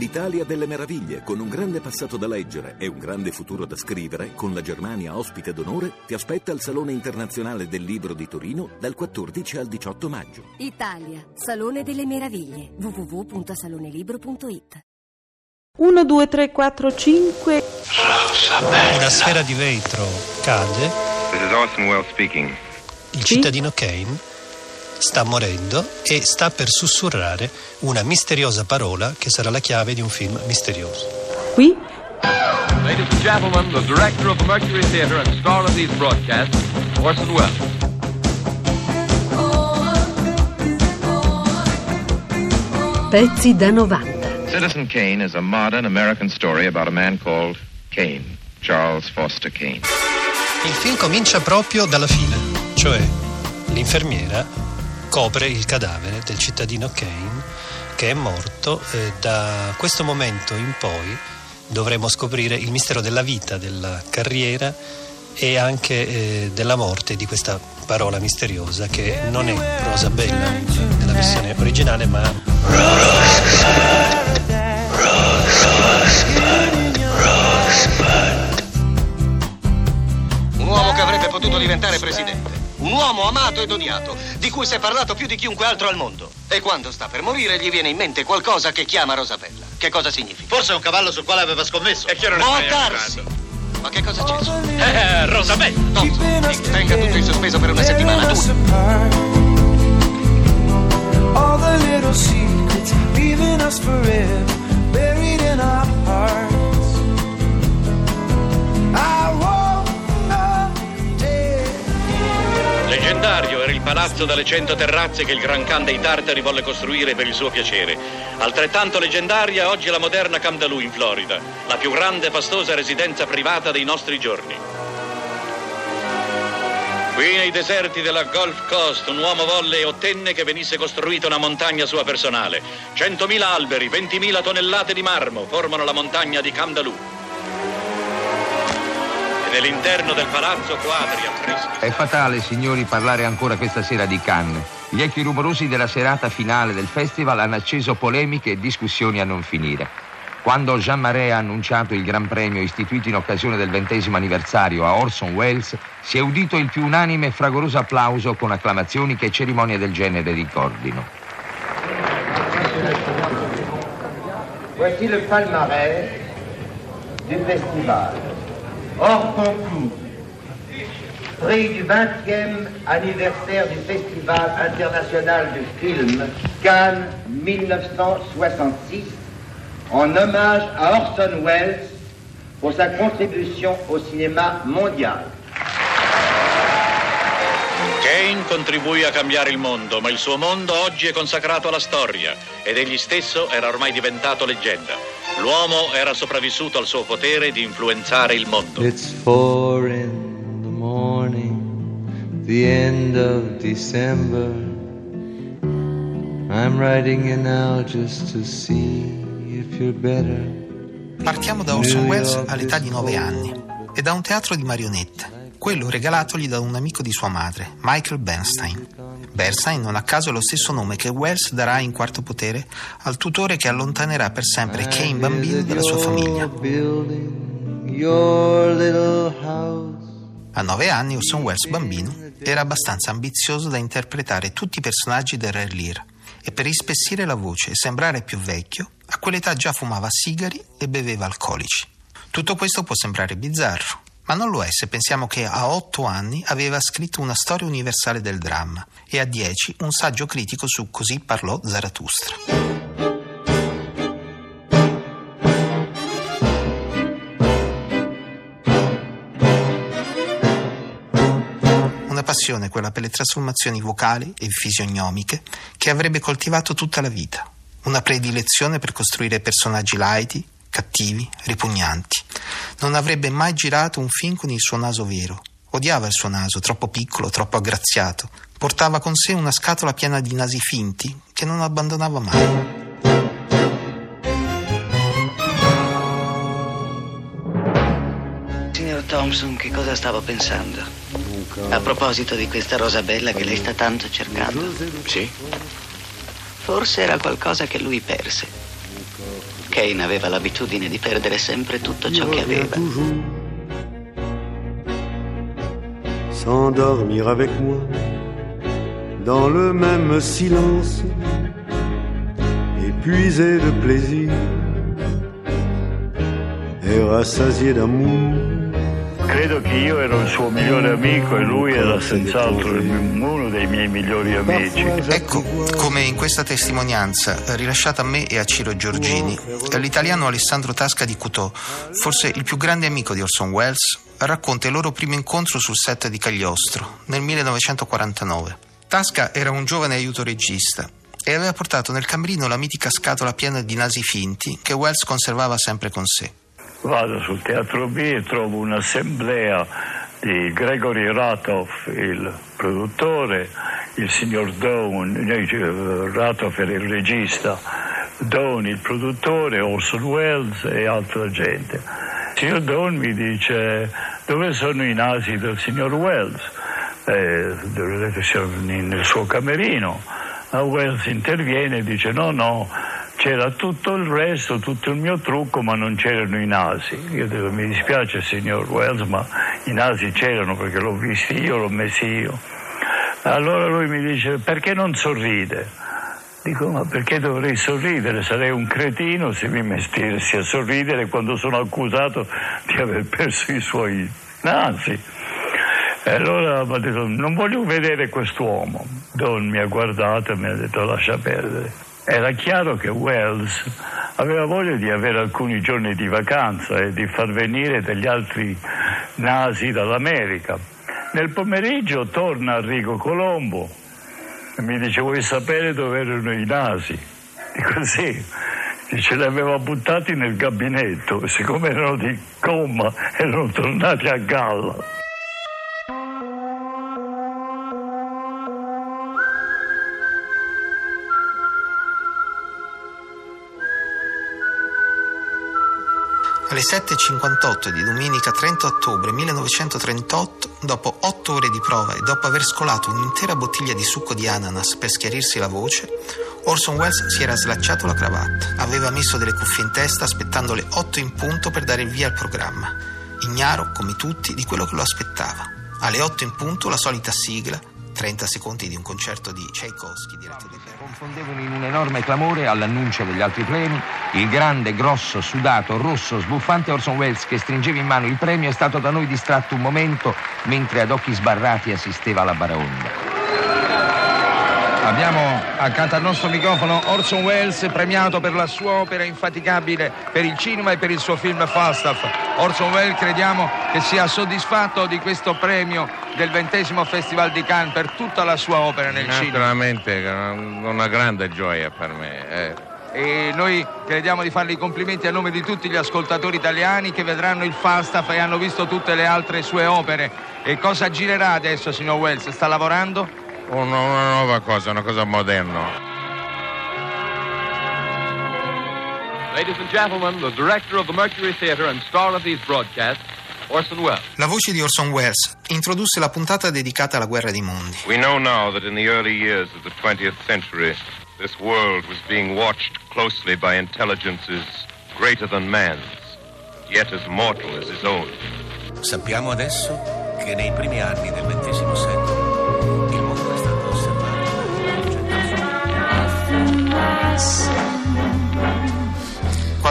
L'Italia delle meraviglie, con un grande passato da leggere e un grande futuro da scrivere, con la Germania ospite d'onore, ti aspetta al Salone Internazionale del Libro di Torino dal 14 al 18 maggio. Italia, Salone delle meraviglie. www.salonelibro.it 1, 2, 3, 4, 5. Una sfera di vetro cade. This is Orson Welles speaking. Il cittadino Kane sta morendo e sta per sussurrare una misteriosa parola che sarà la chiave di un film misterioso. Qui Ladies and gentlemen, the director of the Mercury Theatre and star of these broadcasts, Orson Welles. Pezzi da 90. Citizen Kane is a modern American story about a man called Kane, Charles Foster Kane. Il film comincia proprio dalla fine, cioè l'infermiera copre il cadavere del cittadino Kane che è morto e da questo momento in poi dovremo scoprire il mistero della vita, della carriera e anche eh, della morte di questa parola misteriosa che non è Rosa Bella nella versione originale ma Un uomo che avrebbe potuto diventare presidente. Un uomo amato ed odiato, di cui si è parlato più di chiunque altro al mondo. E quando sta per morire gli viene in mente qualcosa che chiama Rosabella. Che cosa significa? Forse è un cavallo sul quale aveva scommesso. E che non Può darsi! Ma che cosa c'è su? Eh, Rosabella! Thompson, tenga tutto in sospeso per una settimana, tutto. All the little secrets leaving us forever buried palazzo dalle cento terrazze che il Gran Khan dei Tartari volle costruire per il suo piacere. Altrettanto leggendaria oggi è la moderna Camdalù in Florida, la più grande e fastosa residenza privata dei nostri giorni. Qui nei deserti della Gulf Coast un uomo volle e ottenne che venisse costruita una montagna sua personale. 100.000 alberi, 20.000 tonnellate di marmo formano la montagna di Camdalù. E nell'interno del palazzo quadri affreschi. È fatale, signori, parlare ancora questa sera di Cannes. Gli echi rumorosi della serata finale del festival hanno acceso polemiche e discussioni a non finire. Quando Jean Marais ha annunciato il Gran Premio istituito in occasione del ventesimo anniversario a Orson Welles, si è udito il più unanime e fragoroso applauso con acclamazioni che cerimonie del genere ricordino. Voici le palmarès du festival. Hors concours, prix du 20e anniversaire du Festival international du film Cannes 1966, en hommage à Orson Welles pour sa contribution au cinéma mondial. Kane contribuì a cambiare il mondo, ma il suo mondo oggi è consacrato alla storia ed egli stesso era ormai diventato leggenda. L'uomo era sopravvissuto al suo potere di influenzare il mondo. It's four in the morning, the end of December. I'm writing you now just to see if you're better. Partiamo da Orson Welles all'età di 9 anni e da un teatro di marionette, quello regalatogli da un amico di sua madre, Michael Bernstein. Bernstein non a caso è lo stesso nome che Wells darà in quarto potere al tutore che allontanerà per sempre Kane bambino dalla sua famiglia. A nove anni Orson Welles bambino era abbastanza ambizioso da interpretare tutti i personaggi del Re Lear e per ispessire la voce e sembrare più vecchio, a quell'età già fumava sigari e beveva alcolici. Tutto questo può sembrare bizzarro, ma non lo è se pensiamo che a otto anni aveva scritto una storia universale del dramma e a dieci un saggio critico su Così parlò Zarathustra. Una passione, quella per le trasformazioni vocali e fisionomiche, che avrebbe coltivato tutta la vita. Una predilezione per costruire personaggi laiti, cattivi, ripugnanti. Non avrebbe mai girato un film con il suo naso vero. Odiava il suo naso, troppo piccolo, troppo aggraziato. Portava con sé una scatola piena di nasi finti che non abbandonava mai. Signor Thompson, che cosa stavo pensando? A proposito di questa rosa bella che lei sta tanto cercando. Sì? Forse era qualcosa che lui perse. Kane aveva l'abitudine di perdere sempre tutto ciò che aveva. S'endormir avec moi dans le même silence, épuisé de plaisir et rassasié d'amour. Credo che io ero il suo migliore amico e lui era senz'altro uno dei miei migliori amici. Ecco, come in questa testimonianza rilasciata a me e a Ciro Giorgini, l'italiano Alessandro Tasca di Cutò, forse il più grande amico di Orson Welles, racconta il loro primo incontro sul set di Cagliostro nel 1949. Tasca era un giovane aiuto regista e aveva portato nel camerino la mitica scatola piena di nasi finti che Welles conservava sempre con sé. Vado sul teatro B e trovo un'assemblea di Gregory Ratoff, il produttore, il signor Down, eh, Ratoff era il regista, Down il produttore, Orson Welles e altra gente. Il signor Down mi dice dove sono i nasi del signor Welles? Eh, nel suo camerino. Ma Wells interviene e dice no, no, c'era tutto il resto, tutto il mio trucco, ma non c'erano i nasi. Io dico mi dispiace signor Wells, ma i nasi c'erano perché l'ho visti io, l'ho messi io. Allora lui mi dice perché non sorride? Dico ma perché dovrei sorridere? Sarei un cretino se mi mettessi a sorridere quando sono accusato di aver perso i suoi nasi. E allora mi ha detto non voglio vedere quest'uomo. Don mi ha guardato e mi ha detto lascia perdere. Era chiaro che Wells aveva voglia di avere alcuni giorni di vacanza e di far venire degli altri nasi dall'America. Nel pomeriggio torna Enrico Colombo e mi dice vuoi sapere dove erano i nasi? Dico sì. Dice li aveva buttati nel gabinetto siccome erano di gomma erano tornati a galla. Alle 7.58 di domenica 30 ottobre 1938, dopo otto ore di prova e dopo aver scolato un'intera bottiglia di succo di ananas per schiarirsi la voce, Orson Welles si era slacciato la cravatta, aveva messo delle cuffie in testa aspettando le 8 in punto per dare il via al programma, ignaro, come tutti, di quello che lo aspettava. Alle 8 in punto la solita sigla, 30 secondi di un concerto di Tchaikovsky diretto da confondevano in un enorme clamore all'annuncio degli altri premi il grande, grosso, sudato, rosso, sbuffante Orson Welles che stringeva in mano il premio è stato da noi distratto un momento mentre ad occhi sbarrati assisteva alla baraonda. Abbiamo accanto al nostro microfono Orson Welles premiato per la sua opera infaticabile per il cinema e per il suo film Falstaff. Orson Welles crediamo che sia soddisfatto di questo premio del ventesimo Festival di Cannes per tutta la sua opera nel cinema. Naturalmente, una una grande gioia per me. eh. E noi crediamo di fargli i complimenti a nome di tutti gli ascoltatori italiani che vedranno il Falstaff e hanno visto tutte le altre sue opere. E cosa girerà adesso, signor Wells? Sta lavorando? Una, una nuova cosa, una cosa moderna. Ladies and gentlemen, the director of the Mercury Theatre and star of these broadcasts, Orson Welles. La voce di Orson Welles introdusse la puntata dedicata alla guerra dei mondi. We know now that in the early years of the 20th century, this world was being watched closely by intelligences greater than man's, yet as mortal as his own. Sappiamo adesso che nei primi anni del XX secolo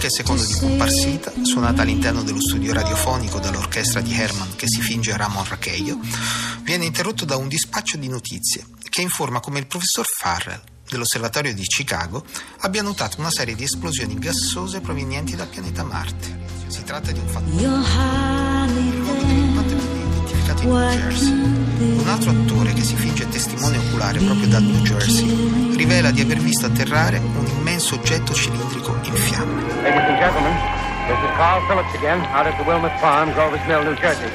Qualche secondo di comparsita, suonata all'interno dello studio radiofonico dall'orchestra di Herman che si finge Ramon Racheio, viene interrotto da un dispaccio di notizie che informa come il professor Farrell dell'osservatorio di Chicago abbia notato una serie di esplosioni gassose provenienti dal pianeta Marte. Si tratta di un fatto New Jersey. Un altro attore che si finge testimone oculare proprio dal New Jersey rivela di aver visto atterrare un immenso oggetto cilindrico in fiamme. Ladies and gentlemen, this is Carl Phillips again, out at the Wilmot Farm, Grover's Mill, New Jersey.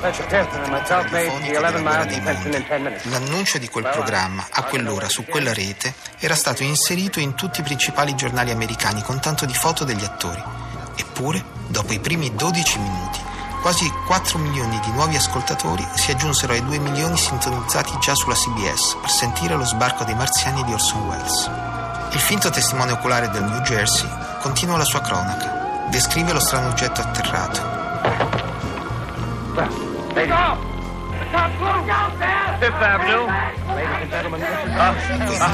Professor Pearson and myself made the 11 miles intention in 10 minutes. L'annuncio di quel programma, a quell'ora, su quella rete, era stato inserito in tutti i principali giornali americani con tanto di foto degli attori. Eppure, dopo i primi 12 minuti, quasi 4 milioni di nuovi ascoltatori si aggiunsero ai 2 milioni sintonizzati già sulla CBS per sentire lo sbarco dei marziani di Orson Welles. Il finto testimone oculare del New Jersey Continua la sua cronaca. Descrive lo strano oggetto atterrato.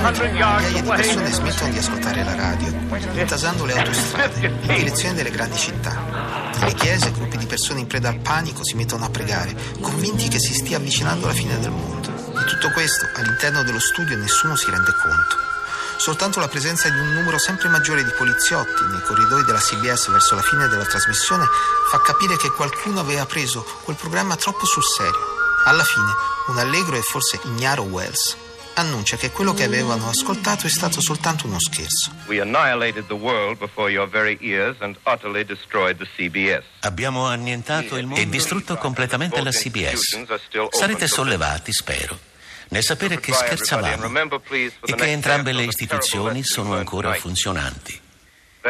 Fifth Migliaia di persone smettono di ascoltare la radio, intasando le autostrade in direzione delle grandi città. Nelle chiese, gruppi di persone in preda al panico si mettono a pregare, convinti che si stia avvicinando la fine del mondo. Di tutto questo, all'interno dello studio nessuno si rende conto. Soltanto la presenza di un numero sempre maggiore di poliziotti nei corridoi della CBS verso la fine della trasmissione fa capire che qualcuno aveva preso quel programma troppo sul serio. Alla fine, un allegro e forse ignaro Wells annuncia che quello che avevano ascoltato è stato soltanto uno scherzo. Abbiamo annientato il mondo e distrutto completamente la CBS. Sarete sollevati, spero, nel sapere che scherzavamo e che entrambe le istituzioni sono ancora funzionanti.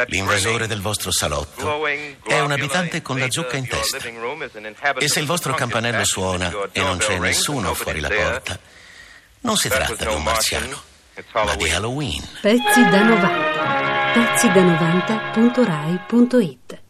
L'invasore del vostro salotto. È un abitante con la zucca in testa. E se il vostro campanello suona e non c'è nessuno fuori la porta, non si tratta di un marziano, ma di Halloween. Pezzi da 90. Pezzi da 90.rai.it